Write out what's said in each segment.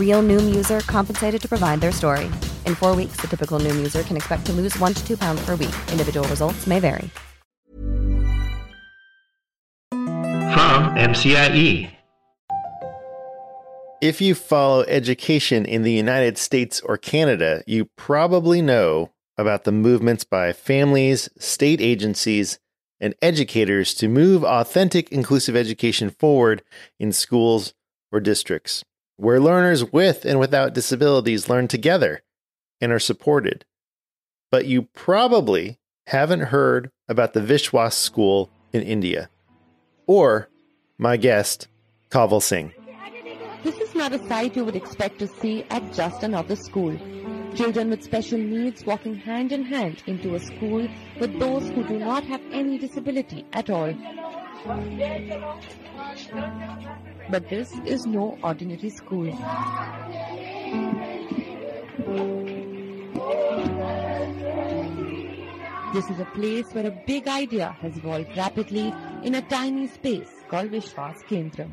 Real Noom user compensated to provide their story. In four weeks, the typical Noom user can expect to lose one to two pounds per week. Individual results may vary. From MCIE. If you follow education in the United States or Canada, you probably know about the movements by families, state agencies, and educators to move authentic inclusive education forward in schools or districts where learners with and without disabilities learn together and are supported. But you probably haven't heard about the Vishwas School in India or my guest, Kaval Singh. This is not a sight you would expect to see at just another school. Children with special needs walking hand in hand into a school with those who do not have any disability at all. But this is no ordinary school. This is a place where a big idea has evolved rapidly in a tiny space called Vishwas Kendra.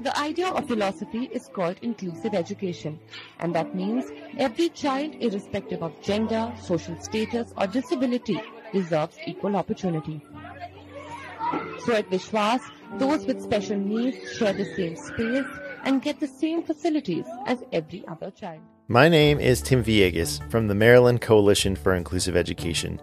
The idea of philosophy is called inclusive education, and that means every child, irrespective of gender, social status, or disability, deserves equal opportunity. So at Vishwas, those with special needs share the same space and get the same facilities as every other child. My name is Tim Villegas from the Maryland Coalition for Inclusive Education,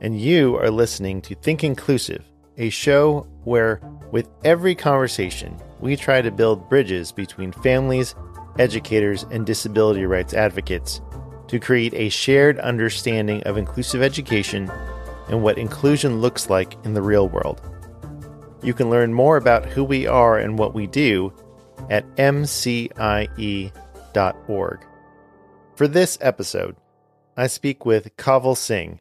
and you are listening to Think Inclusive, a show where, with every conversation, we try to build bridges between families, educators, and disability rights advocates to create a shared understanding of inclusive education and what inclusion looks like in the real world. You can learn more about who we are and what we do at mcie.org. For this episode, I speak with Kaval Singh,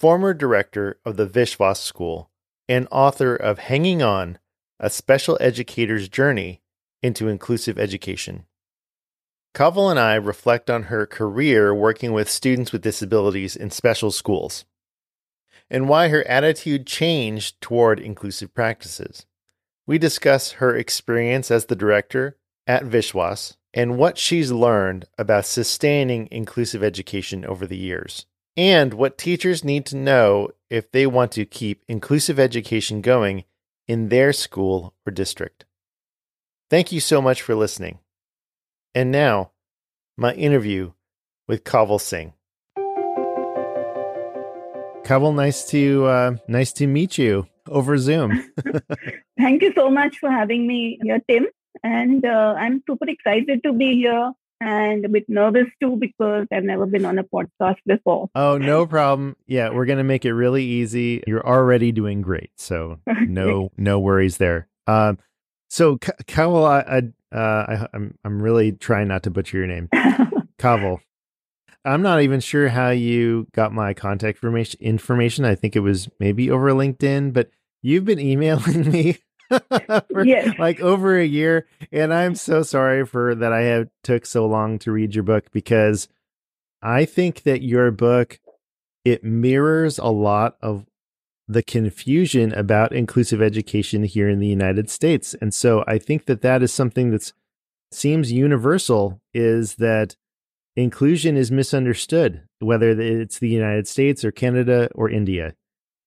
former director of the Vishwas School and author of Hanging On A Special Educator's Journey into Inclusive Education. Kaval and I reflect on her career working with students with disabilities in special schools and why her attitude changed toward inclusive practices. We discuss her experience as the director at Vishwas and what she's learned about sustaining inclusive education over the years, and what teachers need to know if they want to keep inclusive education going in their school or district. Thank you so much for listening. And now, my interview with Kaval Singh. Kaval, nice to uh, nice to meet you over Zoom. Thank you so much for having me here, Tim. And uh, I'm super excited to be here and a bit nervous too because I've never been on a podcast before. Oh, no problem. Yeah, we're gonna make it really easy. You're already doing great, so no no worries there. Um, so Kaval, I, uh, I, I'm I'm really trying not to butcher your name, Kaval. I'm not even sure how you got my contact information. Information. I think it was maybe over LinkedIn, but you've been emailing me for yes. like over a year, and I'm so sorry for that. I have took so long to read your book because I think that your book it mirrors a lot of the confusion about inclusive education here in the United States. And so I think that that is something that seems universal is that inclusion is misunderstood, whether it's the United States or Canada or India.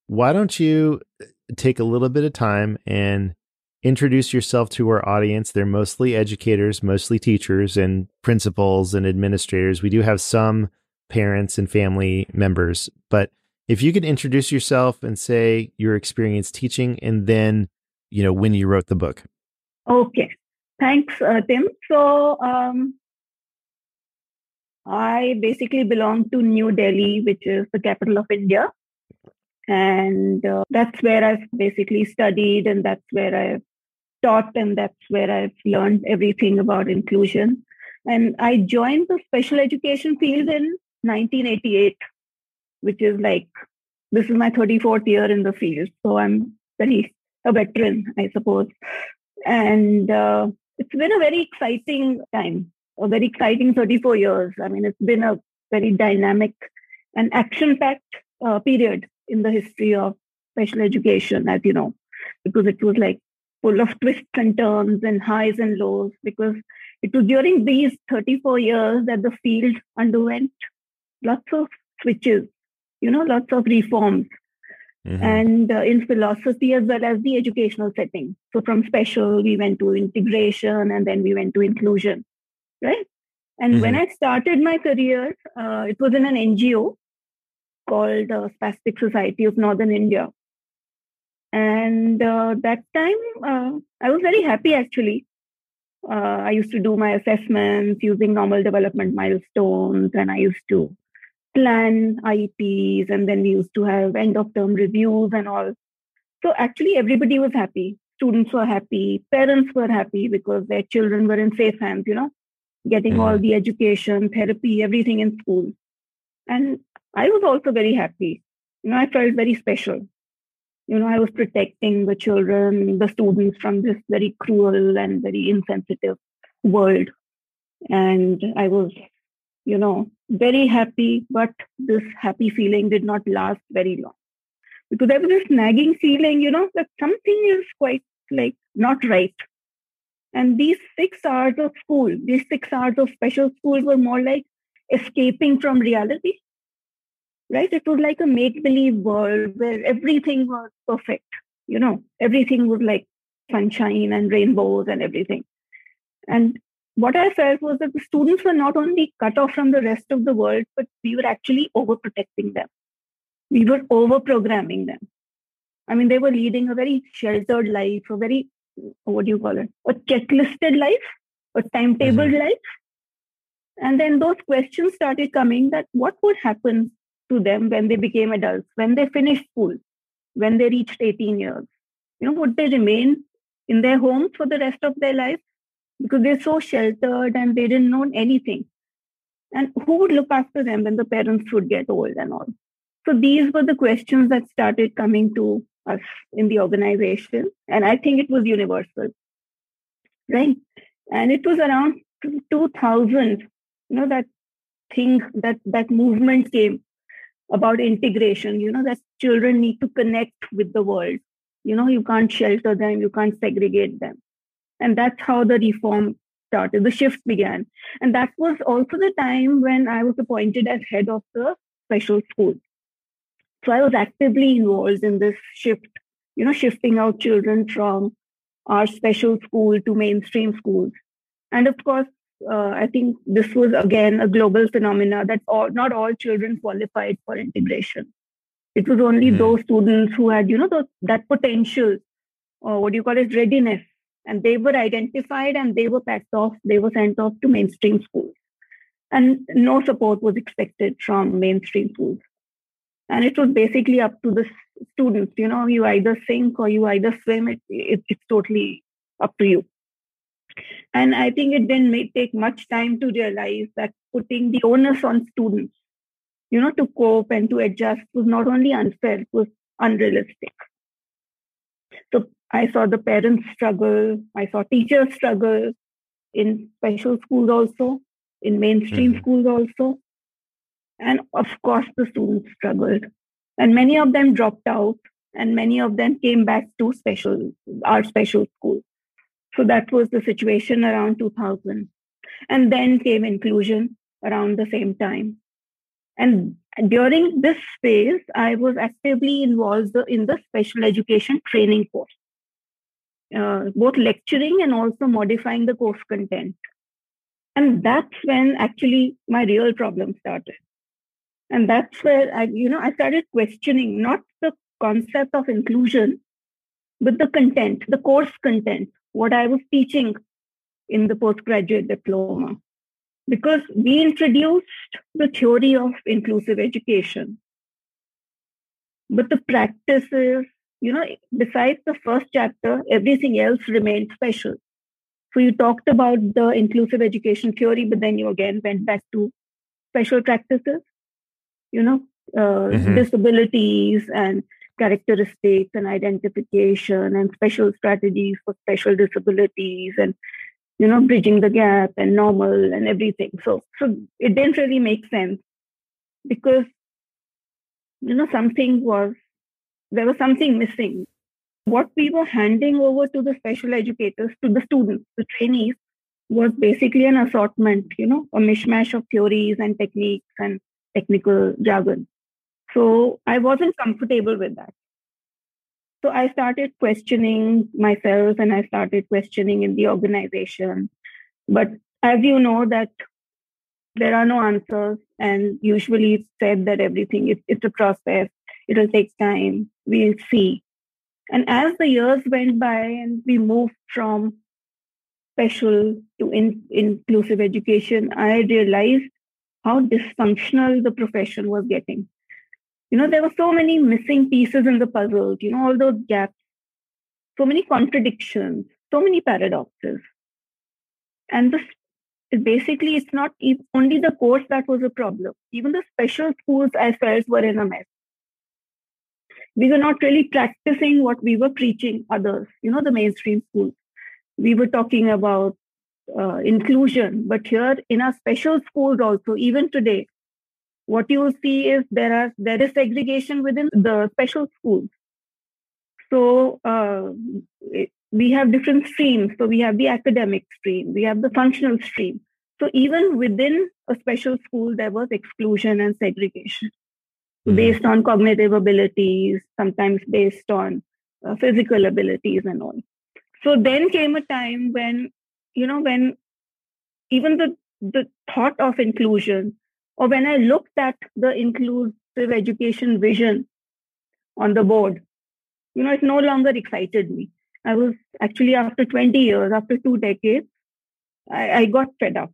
Why don't you uh, take a little bit of time and introduce yourself to our audience? They're mostly educators, mostly teachers and principals and administrators. We do have some parents and family members, but if you could introduce yourself and say your experience teaching and then, you know, when you wrote the book. Okay. Thanks, uh, Tim. So, um, I basically belong to New Delhi, which is the capital of India. And uh, that's where I've basically studied, and that's where I've taught, and that's where I've learned everything about inclusion. And I joined the special education field in 1988, which is like, this is my 34th year in the field. So I'm very a veteran, I suppose. And uh, it's been a very exciting time a very exciting 34 years. I mean, it's been a very dynamic and action packed uh, period in the history of special education, as you know, because it was like full of twists and turns and highs and lows, because it was during these 34 years that the field underwent lots of switches, you know, lots of reforms. Mm-hmm. And uh, in philosophy as well as the educational setting. So, from special, we went to integration and then we went to inclusion right? And mm-hmm. when I started my career, uh, it was in an NGO called uh, Spastic Society of Northern India. And uh, that time, uh, I was very happy actually. Uh, I used to do my assessments using normal development milestones, and I used to plan IEPs, and then we used to have end of term reviews and all. So actually, everybody was happy. Students were happy, parents were happy because their children were in safe hands, you know getting mm-hmm. all the education, therapy, everything in school. And I was also very happy. You know, I felt very special. You know, I was protecting the children, the students from this very cruel and very insensitive world. And I was, you know, very happy, but this happy feeling did not last very long. Because there was this nagging feeling, you know, that something is quite like not right and these six hours of school, these six hours of special school were more like escaping from reality. Right? It was like a make believe world where everything was perfect. You know, everything was like sunshine and rainbows and everything. And what I felt was that the students were not only cut off from the rest of the world, but we were actually overprotecting them. We were over programming them. I mean, they were leading a very sheltered life, a very what do you call it? A checklisted life, a timetabled mm-hmm. life. And then those questions started coming that what would happen to them when they became adults, when they finished school, when they reached 18 years? You know, would they remain in their homes for the rest of their life? Because they're so sheltered and they didn't know anything. And who would look after them when the parents would get old and all? So these were the questions that started coming to us in the organization. And I think it was universal, right? And it was around 2000, you know, that thing, that, that movement came about integration, you know, that children need to connect with the world. You know, you can't shelter them, you can't segregate them. And that's how the reform started, the shift began. And that was also the time when I was appointed as head of the special school. So I was actively involved in this shift, you know, shifting out children from our special school to mainstream schools. And of course, uh, I think this was again a global phenomena that all, not all children qualified for integration. It was only mm-hmm. those students who had, you know, the, that potential, or what do you call it, readiness, and they were identified and they were packed off. They were sent off to mainstream schools, and no support was expected from mainstream schools and it was basically up to the students you know you either sink or you either swim it, it it's totally up to you. And i think it didn't make, take much time to realize that putting the onus on students you know to cope and to adjust was not only unfair it was unrealistic. So i saw the parents struggle i saw teachers struggle in special schools also in mainstream mm-hmm. schools also And of course, the students struggled. And many of them dropped out, and many of them came back to special, our special school. So that was the situation around 2000. And then came inclusion around the same time. And during this phase, I was actively involved in the special education training course, uh, both lecturing and also modifying the course content. And that's when actually my real problem started. And that's where I, you know, I started questioning not the concept of inclusion, but the content, the course content, what I was teaching in the postgraduate diploma because we introduced the theory of inclusive education. But the practices, you know, besides the first chapter, everything else remained special. So you talked about the inclusive education theory, but then you again went back to special practices, you know, uh, mm-hmm. disabilities and characteristics and identification and special strategies for special disabilities and you know, bridging the gap and normal and everything. So, so it didn't really make sense because, you know, something was, there was something missing. What we were handing over to the special educators, to the students, the trainees, was basically an assortment, you know, a mishmash of theories and techniques and technical jargon. So I wasn't comfortable with that. So I started questioning myself and I started questioning in the organization. But as you know, that there are no answers, and usually it's said that everything is it's a process. It'll take time. We'll see. And as the years went by and we moved from special to in, inclusive education, I realized how dysfunctional the profession was getting. You know there were so many missing pieces in the puzzle you know all those gaps. So many contradictions so many paradoxes. And this basically it's not only the course that was a problem. Even the special schools i felt were in a mess. We were not really practicing what we were preaching others you know the mainstream schools. We were talking about uh, inclusion but here in our special schools also even today what you will see is there are there is segregation within the special schools. So uh, we have different streams. So we have the academic stream, we have the functional stream. So even within a special school, there was exclusion and segregation mm-hmm. based on cognitive abilities, sometimes based on uh, physical abilities and all. So then came a time when, you know, when even the the thought of inclusion or when I looked at the inclusive education vision on the board, you know, it no longer excited me. I was actually after 20 years, after two decades, I, I got fed up.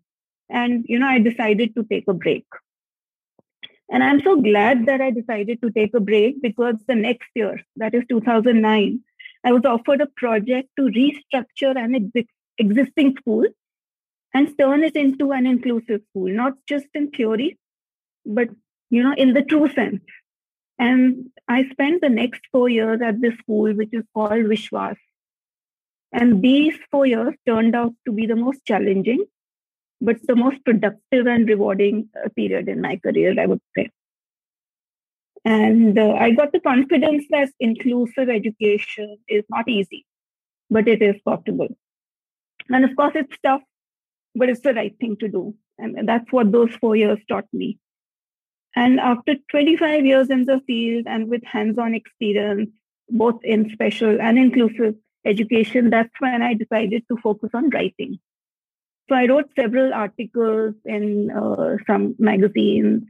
And, you know, I decided to take a break. And I'm so glad that I decided to take a break because the next year, that is 2009, I was offered a project to restructure and existing school and turn it into an inclusive school, not just in theory, but you know, in the true sense. And I spent the next four years at this school, which is called Vishwas. And these four years turned out to be the most challenging, but the most productive and rewarding uh, period in my career, I would say. And uh, I got the confidence that inclusive education is not easy, but it is possible. And of course, it's tough but it's the right thing to do. And that's what those four years taught me. And after 25 years in the field and with hands on experience, both in special and inclusive education, that's when I decided to focus on writing. So I wrote several articles in uh, some magazines.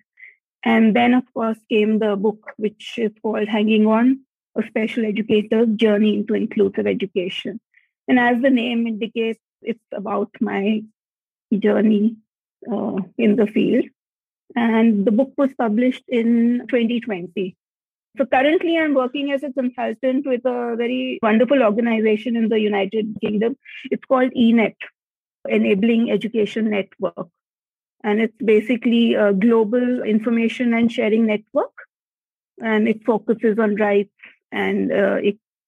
And then, of course, came the book, which is called Hanging On A Special Educator's Journey into Inclusive Education. And as the name indicates, it's about my journey uh, in the field. And the book was published in 2020. So currently, I'm working as a consultant with a very wonderful organization in the United Kingdom. It's called EENET, Enabling Education Network. And it's basically a global information and sharing network. And it focuses on rights and uh,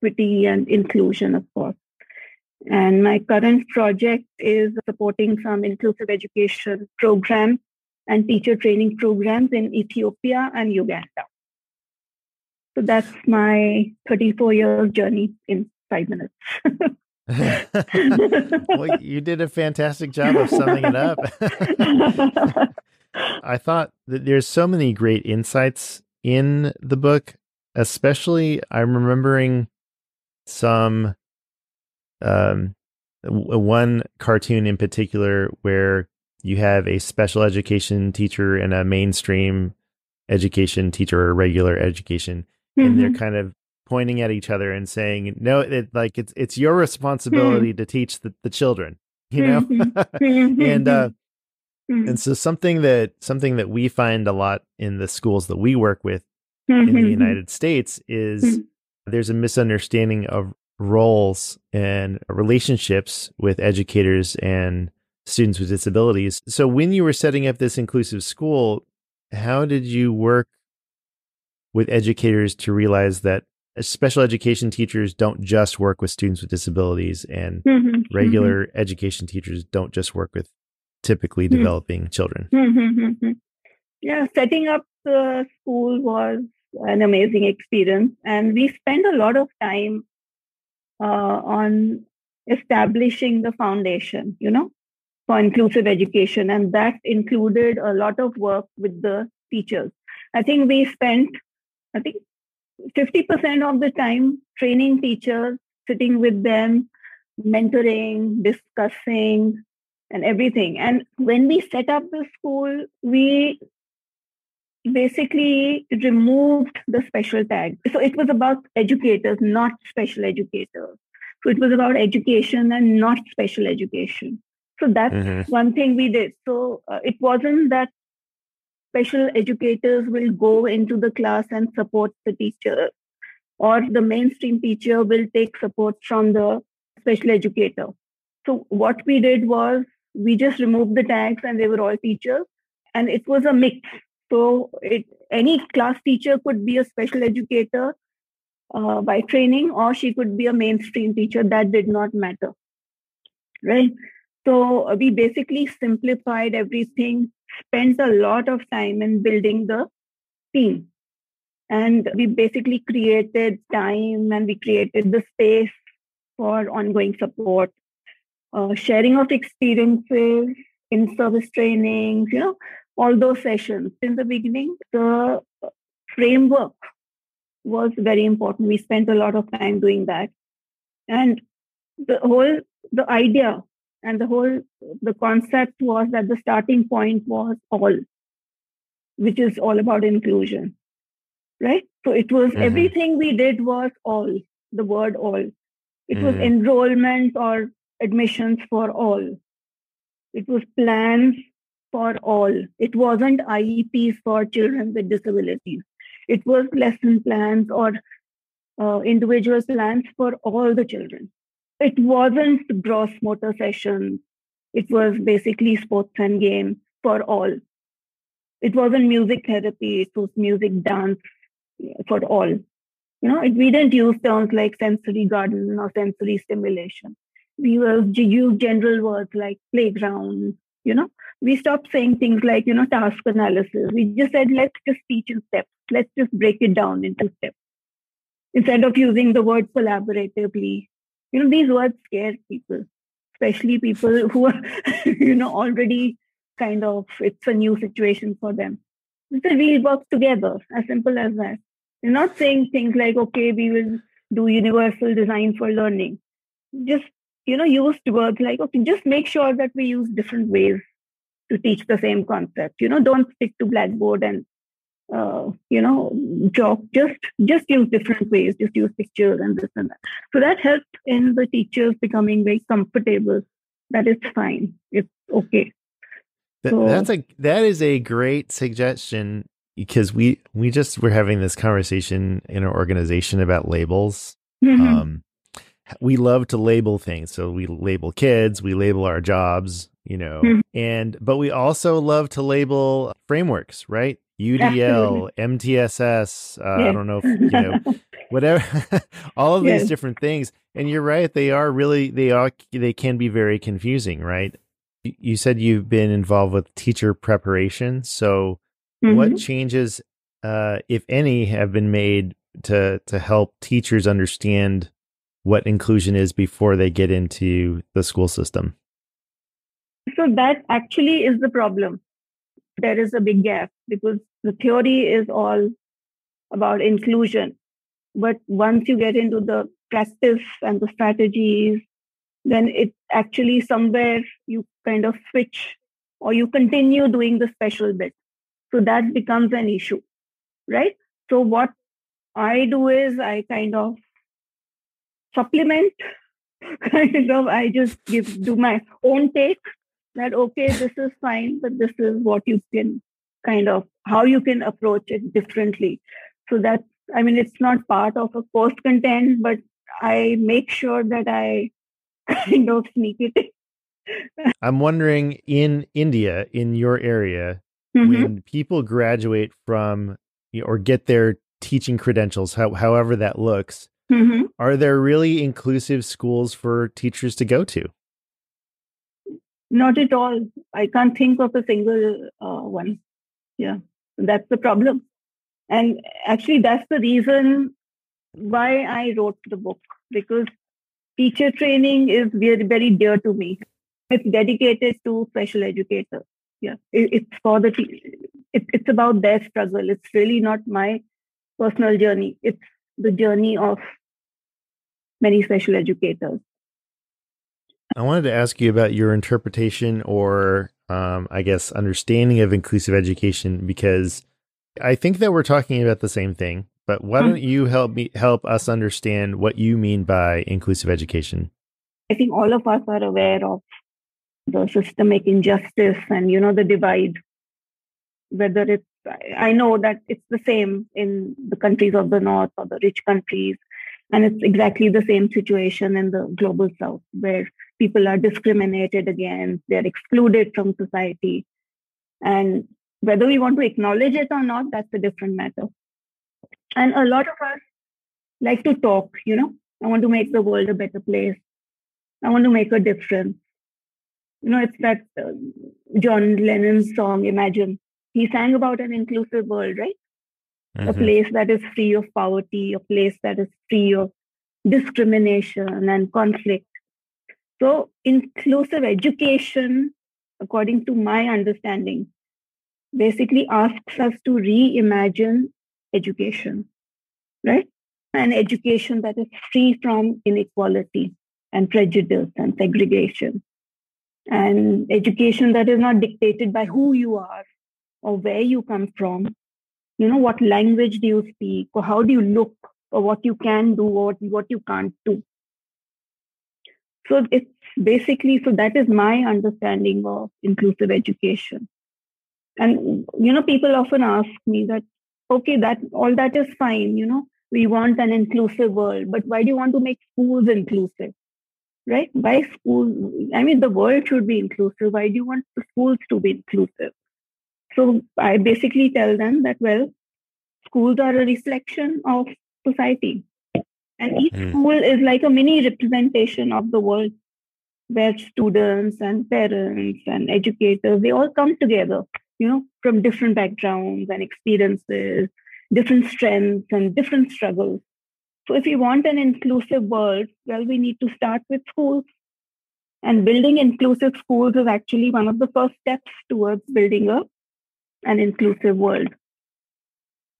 equity and inclusion, of course. And my current project is supporting some inclusive education program and teacher training programs in Ethiopia and Uganda. So that's my 34 year journey in five minutes. well, you did a fantastic job of summing it up. I thought that there's so many great insights in the book, especially I'm remembering some um one cartoon in particular where you have a special education teacher and a mainstream education teacher or regular education mm-hmm. and they're mm-hmm. kind of pointing at each other and saying no it like it's it's your responsibility mm-hmm. to teach the, the children you know mm-hmm. and uh mm-hmm. and so something that something that we find a lot in the schools that we work with in the. United States is there's a misunderstanding of roles and relationships with educators and students with disabilities. So when you were setting up this inclusive school, how did you work with educators to realize that special education teachers don't just work with students with disabilities and mm-hmm, regular mm-hmm. education teachers don't just work with typically mm-hmm. developing children mm-hmm, mm-hmm. yeah setting up the school was an amazing experience and we spent a lot of time uh, on establishing the foundation you know for inclusive education and that included a lot of work with the teachers i think we spent i think 50% of the time training teachers, sitting with them, mentoring, discussing, and everything. And when we set up the school, we basically removed the special tag. So it was about educators, not special educators. So it was about education and not special education. So that's mm-hmm. one thing we did. So uh, it wasn't that special educators will go into the class and support the teacher, or the mainstream teacher will take support from the special educator. So, what we did was we just removed the tags and they were all teachers, and it was a mix. So, it, any class teacher could be a special educator uh, by training, or she could be a mainstream teacher. That did not matter. Right. So, uh, we basically simplified everything spent a lot of time in building the team. And we basically created time and we created the space for ongoing support, uh, sharing of experiences, in service trainings, you know, all those sessions. In the beginning, the framework was very important. We spent a lot of time doing that. And the whole the idea and the whole the concept was that the starting point was all which is all about inclusion right so it was mm-hmm. everything we did was all the word all it mm-hmm. was enrollment or admissions for all it was plans for all it wasn't ieps for children with disabilities it was lesson plans or uh, individual plans for all the children it wasn't gross motor sessions. It was basically sports and games for all. It wasn't music therapy. It was music dance for all. You know, it, we didn't use terms like sensory garden or sensory stimulation. We use general words like playground. You know, we stopped saying things like you know task analysis. We just said let's just teach in steps. Let's just break it down into steps. Instead of using the word collaboratively. You know these words scare people especially people who are you know already kind of it's a new situation for them. So we'll work together as simple as that. You're not saying things like okay we will do universal design for learning. Just you know use words like okay just make sure that we use different ways to teach the same concept you know don't stick to blackboard and uh, you know, chalk. Just just use different ways. Just use pictures and this and that. So that helped in the teachers becoming very comfortable. That is fine. It's okay. so, that's a that is a great suggestion because we we just were having this conversation in our organization about labels. Mm-hmm. Um, we love to label things, so we label kids, we label our jobs, you know, mm-hmm. and but we also love to label frameworks, right? UDL, MTSS. Uh, yeah. I don't know if you know whatever. all of these different things, and you're right. They are really they are they can be very confusing, right? You said you've been involved with teacher preparation. So, mm-hmm. what changes, uh, if any, have been made to to help teachers understand what inclusion is before they get into the school system? So that actually is the problem. There is a big gap because the theory is all about inclusion. But once you get into the practice and the strategies, then it actually somewhere you kind of switch or you continue doing the special bit. So that becomes an issue, right? So what I do is I kind of supplement, kind of, I just give do my own take that okay, this is fine, but this is what you can kind of how you can approach it differently. So that I mean, it's not part of a course content, but I make sure that I kind of sneak it in. I'm wondering in India, in your area, mm-hmm. when people graduate from or get their teaching credentials, how, however that looks, mm-hmm. are there really inclusive schools for teachers to go to? Not at all. I can't think of a single uh, one. Yeah, that's the problem. And actually, that's the reason why I wrote the book because teacher training is very, very dear to me. It's dedicated to special educators. Yeah, it, it's for the it, it's about their struggle. It's really not my personal journey. It's the journey of many special educators. I wanted to ask you about your interpretation or, um, I guess, understanding of inclusive education because I think that we're talking about the same thing. But why don't you help me help us understand what you mean by inclusive education? I think all of us are aware of the systemic injustice and you know the divide. Whether it's I know that it's the same in the countries of the north or the rich countries, and it's exactly the same situation in the global south, where people are discriminated against, they're excluded from society. And whether we want to acknowledge it or not, that's a different matter. And a lot of us like to talk, you know, I want to make the world a better place. I want to make a difference. You know, it's that uh, John Lennon's song, Imagine. He sang about an inclusive world, right? Mm-hmm. A place that is free of poverty, a place that is free of discrimination and conflict. So, inclusive education, according to my understanding, basically asks us to reimagine education, right? An education that is free from inequality and prejudice and segregation. And education that is not dictated by who you are or where you come from. You know, what language do you speak or how do you look or what you can do or what you can't do. So it's basically, so that is my understanding of inclusive education. And, you know, people often ask me that, okay, that all that is fine, you know, we want an inclusive world, but why do you want to make schools inclusive? Right? Why schools? I mean, the world should be inclusive. Why do you want the schools to be inclusive? So I basically tell them that, well, schools are a reflection of society. And each mm. school is like a mini representation of the world where students and parents and educators, they all come together you know, from different backgrounds and experiences, different strengths and different struggles. So if we want an inclusive world, well, we need to start with schools. And building inclusive schools is actually one of the first steps towards building a, an inclusive world.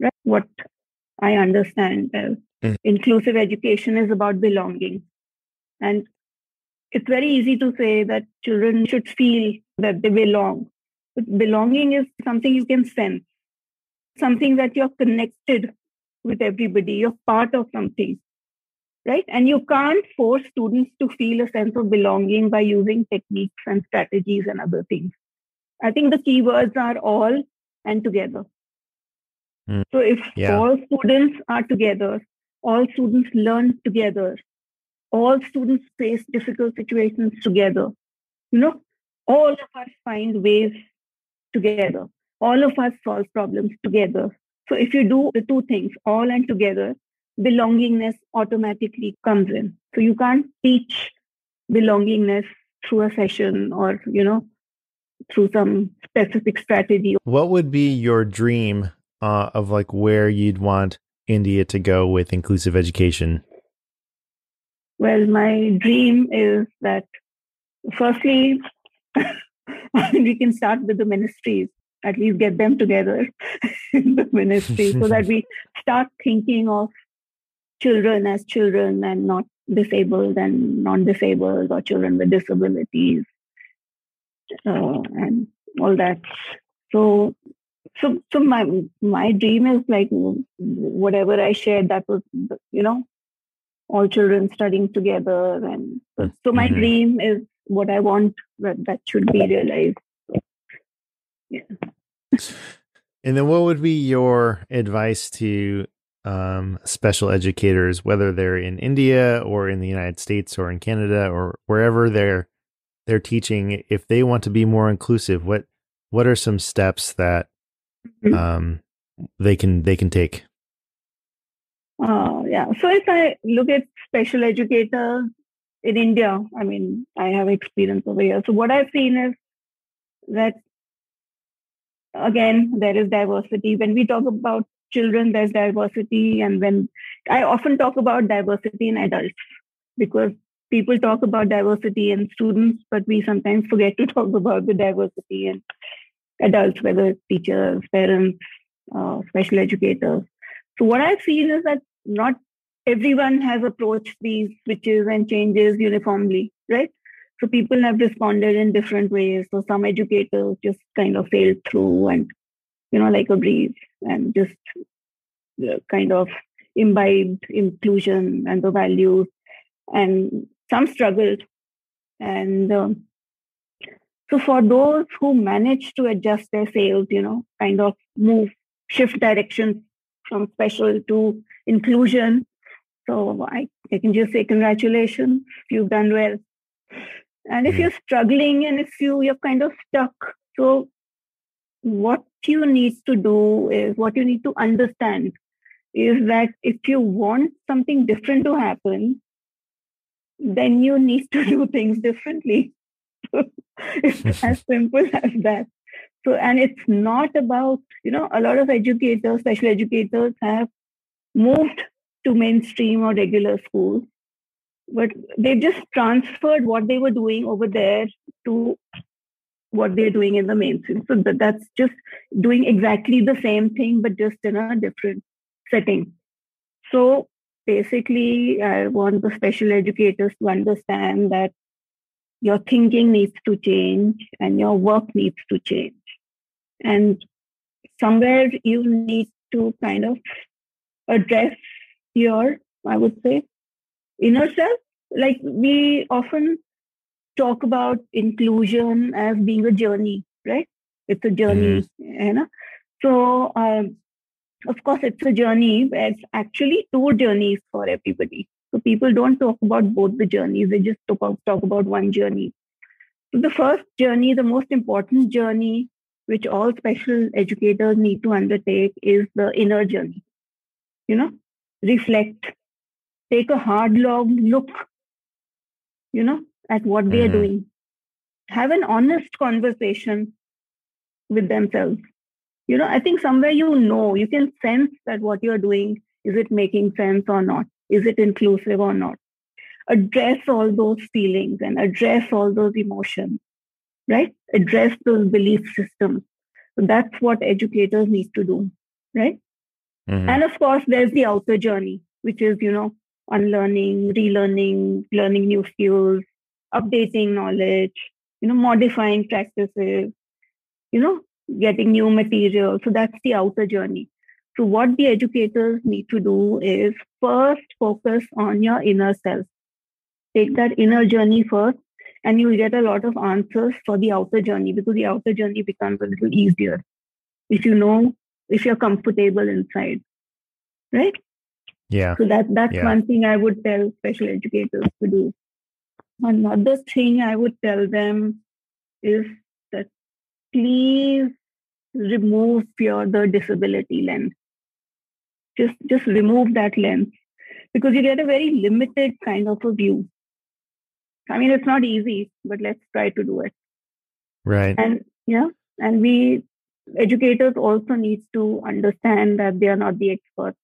Right? What I understand as mm. inclusive education is about belonging. And it's very easy to say that children should feel that they belong but belonging is something you can sense, something that you're connected with everybody, you're part of something, right? And you can't force students to feel a sense of belonging by using techniques and strategies and other things. I think the keywords are all and together. Mm. So if yeah. all students are together, all students learn together, all students face difficult situations together, you know, all of us find ways together. All of us solve problems together. So if you do the two things, all and together, belongingness automatically comes in. So you can't teach belongingness through a session or you know through some specific strategy. What would be your dream uh, of like where you'd want India to go with inclusive education? Well, my dream is that firstly, we can start with the ministries, at least get them together in the ministry so that we start thinking of children as children and not disabled and non-disabled or children with disabilities uh, and all that. So, so, so my my dream is like whatever I shared. That was, you know, all children studying together, and so, so my mm-hmm. dream is what I want that that should be realized. So, yeah. And then, what would be your advice to um, special educators, whether they're in India or in the United States or in Canada or wherever they're they're teaching, if they want to be more inclusive, what what are some steps that mm-hmm. um, they can they can take? Uh, yeah. So if I look at special educators in India, I mean, I have experience over here. So what I've seen is that again there is diversity. When we talk about children, there's diversity. And when I often talk about diversity in adults, because people talk about diversity in students, but we sometimes forget to talk about the diversity in adults, whether it's teachers, parents, uh, special educators. So what I've seen is that not everyone has approached these switches and changes uniformly, right? So people have responded in different ways. So some educators just kind of sailed through and you know, like a breeze and just uh, kind of imbibed inclusion and the values. And some struggled. And um, so for those who managed to adjust their sails, you know, kind of move, shift direction from special to inclusion. So I, I can just say congratulations, you've done well. And if mm-hmm. you're struggling and if you you're kind of stuck, so what you need to do is what you need to understand is that if you want something different to happen, then you need to do things differently. it's as simple as that. So, and it's not about, you know, a lot of educators, special educators have moved to mainstream or regular schools, but they just transferred what they were doing over there to what they're doing in the mainstream. So that, that's just doing exactly the same thing, but just in a different setting. So basically, I want the special educators to understand that your thinking needs to change and your work needs to change. And somewhere you need to kind of address your, I would say, inner self. Like we often talk about inclusion as being a journey, right? It's a journey, mm-hmm. you know. So, um, of course, it's a journey. It's actually two journeys for everybody. So people don't talk about both the journeys. They just talk about, talk about one journey. So the first journey, the most important journey, which all special educators need to undertake, is the inner journey. You know, reflect, take a hard long look. You know, at what mm-hmm. they are mm-hmm. doing. Have an honest conversation with themselves. You know, I think somewhere you know, you can sense that what you're doing, is it making sense or not? Is it inclusive or not? Address all those feelings and address all those emotions, right? Address those belief systems. So that's what educators need to do, right? Mm-hmm. And of course, there's the outer journey, which is, you know, unlearning, relearning, learning new skills, updating knowledge, you know, modifying practices, you know, getting new material. So that's the outer journey. So what the educators need to do is first focus on your inner self. Take that inner journey first, and you'll get a lot of answers for the outer journey because the outer journey becomes a little easier if you know if you're comfortable inside. Right? Yeah. So that that's yeah. one thing I would tell special educators to do. Another thing I would tell them is that please remove your the disability lens. Just just remove that lens because you get a very limited kind of a view. I mean, it's not easy, but let's try to do it. Right. And yeah, and we educators also need to understand that they are not the experts.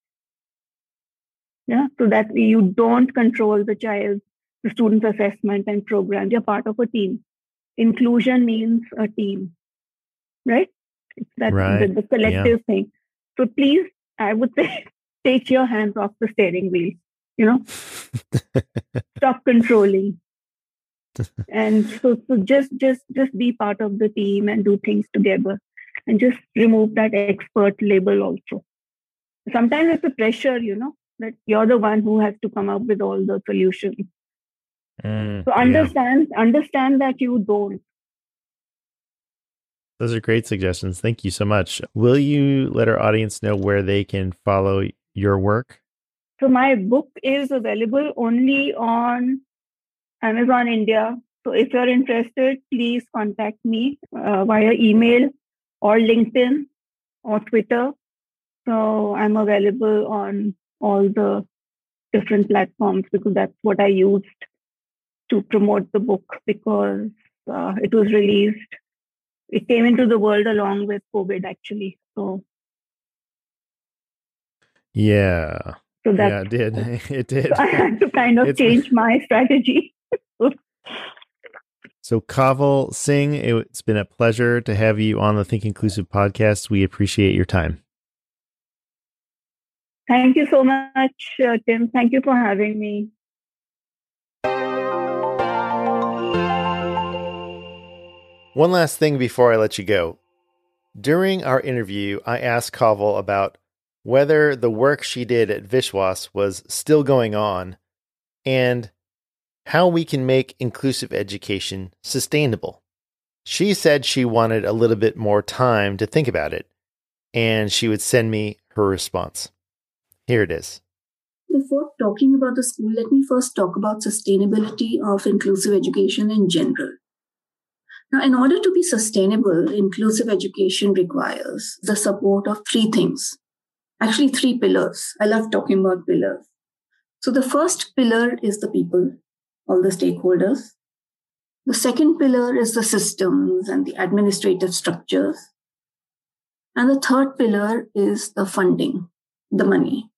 Yeah, so that you don't control the child, the student's assessment and program. You're part of a team. Inclusion means a team, right? It's that Right. the, the collective thing. So please, I would say, take your hands off the steering wheel. You know, stop controlling and so, so just just just be part of the team and do things together and just remove that expert label also sometimes it's a pressure you know that you're the one who has to come up with all the solutions Mm, so yeah. understand understand that you don't Those are great suggestions. Thank you so much. Will you let our audience know where they can follow your work? so my book is available only on amazon india so if you're interested please contact me uh, via email or linkedin or twitter so i'm available on all the different platforms because that's what i used to promote the book because uh, it was released it came into the world along with covid actually so Yeah. so Yeah, it did. It did. I had to kind of It's- change my strategy. So, Kaval Singh, it's been a pleasure to have you on the Think Inclusive podcast. We appreciate your time. Thank you so much, uh, Tim. Thank you for having me. One last thing before I let you go. During our interview, I asked Kaval about whether the work she did at Vishwas was still going on and how we can make inclusive education sustainable. She said she wanted a little bit more time to think about it, and she would send me her response. Here it is. Before talking about the school, let me first talk about sustainability of inclusive education in general. Now, in order to be sustainable, inclusive education requires the support of three things. Actually, three pillars. I love talking about pillars. So, the first pillar is the people, all the stakeholders. The second pillar is the systems and the administrative structures. And the third pillar is the funding, the money.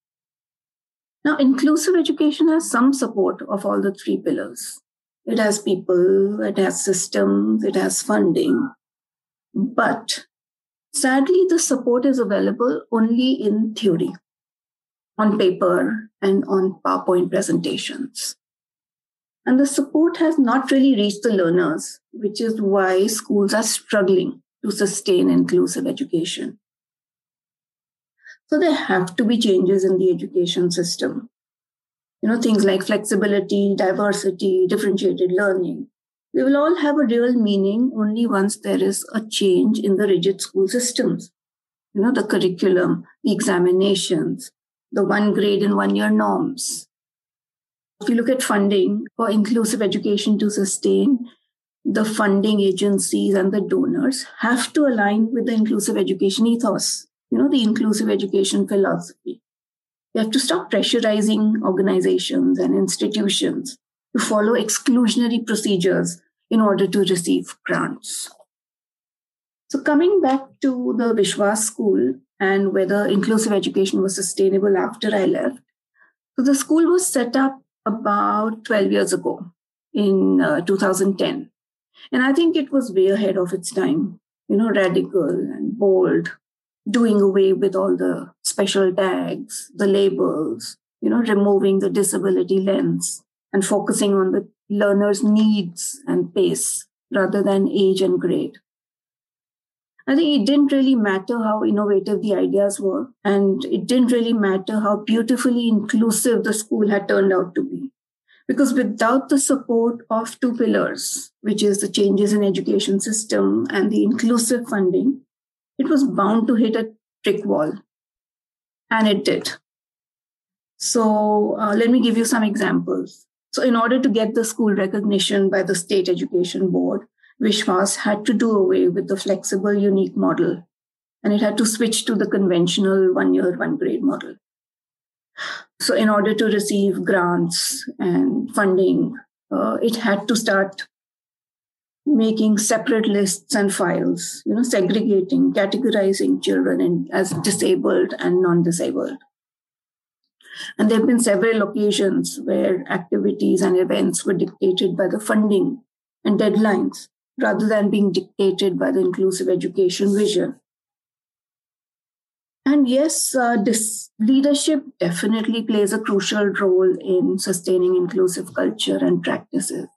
Now, inclusive education has some support of all the three pillars. It has people, it has systems, it has funding. But sadly, the support is available only in theory, on paper, and on PowerPoint presentations. And the support has not really reached the learners, which is why schools are struggling to sustain inclusive education. So there have to be changes in the education system. You know, things like flexibility, diversity, differentiated learning. They will all have a real meaning only once there is a change in the rigid school systems. You know, the curriculum, the examinations, the one grade and one year norms. If you look at funding for inclusive education to sustain, the funding agencies and the donors have to align with the inclusive education ethos you know, the inclusive education philosophy. You have to stop pressurizing organizations and institutions to follow exclusionary procedures in order to receive grants. So, coming back to the Vishwas school and whether inclusive education was sustainable after I left. So, the school was set up about 12 years ago in uh, 2010. And I think it was way ahead of its time, you know, radical and bold, doing away with all the special tags, the labels, you know, removing the disability lens and focusing on the learner's needs and pace rather than age and grade. I think it didn't really matter how innovative the ideas were, and it didn't really matter how beautifully inclusive the school had turned out to be. Because without the support of two pillars, which is the changes in education system and the inclusive funding, it was bound to hit a brick wall. And it did. So uh, let me give you some examples. So, in order to get the school recognition by the state education board, Vishwas had to do away with the flexible, unique model, and it had to switch to the conventional one year, one grade model. So, in order to receive grants and funding uh, it had to start making separate lists and files, you know, segregating, categorizing children in, as disabled and non disabled. And there have been several occasions where activities and events were dictated by the funding and deadlines rather than being dictated by the inclusive education vision. And yes, uh, this leadership definitely plays a crucial role in sustaining inclusive culture and practices.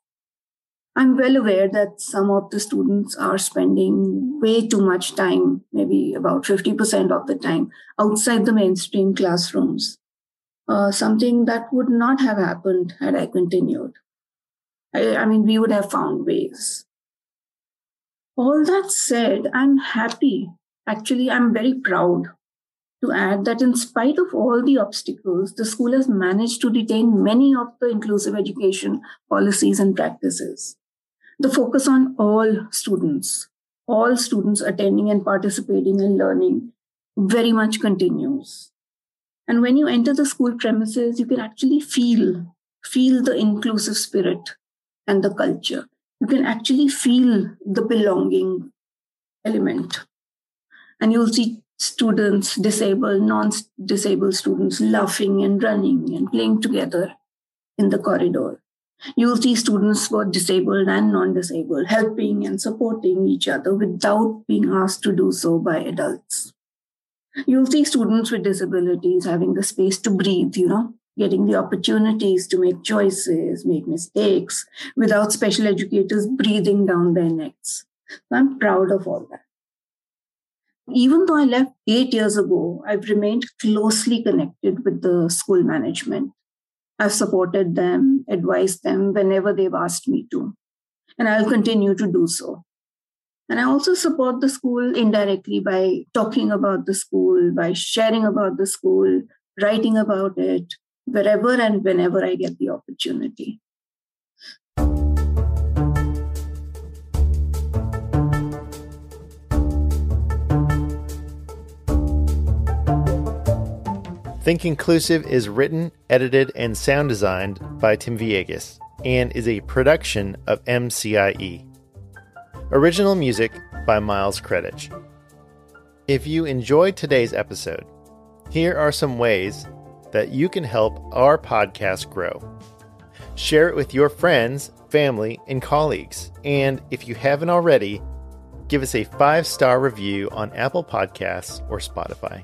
I'm well aware that some of the students are spending way too much time, maybe about 50% of the time, outside the mainstream classrooms. Uh, something that would not have happened had I continued. I, I mean, we would have found ways. All that said, I'm happy. Actually, I'm very proud to add that in spite of all the obstacles, the school has managed to retain many of the inclusive education policies and practices the focus on all students, all students attending and participating and learning very much continues. And when you enter the school premises, you can actually feel, feel the inclusive spirit and the culture. You can actually feel the belonging element. And you'll see students, disabled, non disabled students, laughing and running and playing together in the corridor. You'll see students both disabled and non disabled helping and supporting each other without being asked to do so by adults. You'll see students with disabilities having the space to breathe, you know, getting the opportunities to make choices, make mistakes without special educators breathing down their necks. So I'm proud of all that. Even though I left eight years ago, I've remained closely connected with the school management. I've supported them, advised them whenever they've asked me to. And I'll continue to do so. And I also support the school indirectly by talking about the school, by sharing about the school, writing about it, wherever and whenever I get the opportunity. Think Inclusive is written, edited, and sound designed by Tim Villegas and is a production of MCIE. Original music by Miles Credich. If you enjoyed today's episode, here are some ways that you can help our podcast grow. Share it with your friends, family, and colleagues. And if you haven't already, give us a five star review on Apple Podcasts or Spotify.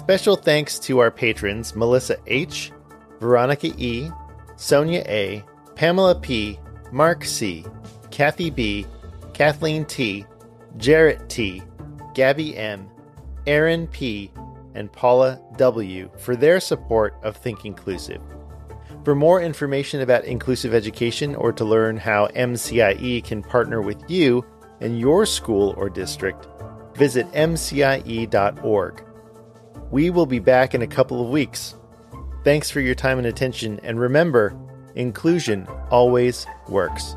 Special thanks to our patrons Melissa H., Veronica E., Sonia A., Pamela P., Mark C., Kathy B., Kathleen T., Jarrett T., Gabby M., Aaron P., and Paula W. for their support of Think Inclusive. For more information about inclusive education or to learn how MCIE can partner with you and your school or district, visit mcie.org. We will be back in a couple of weeks. Thanks for your time and attention, and remember, inclusion always works.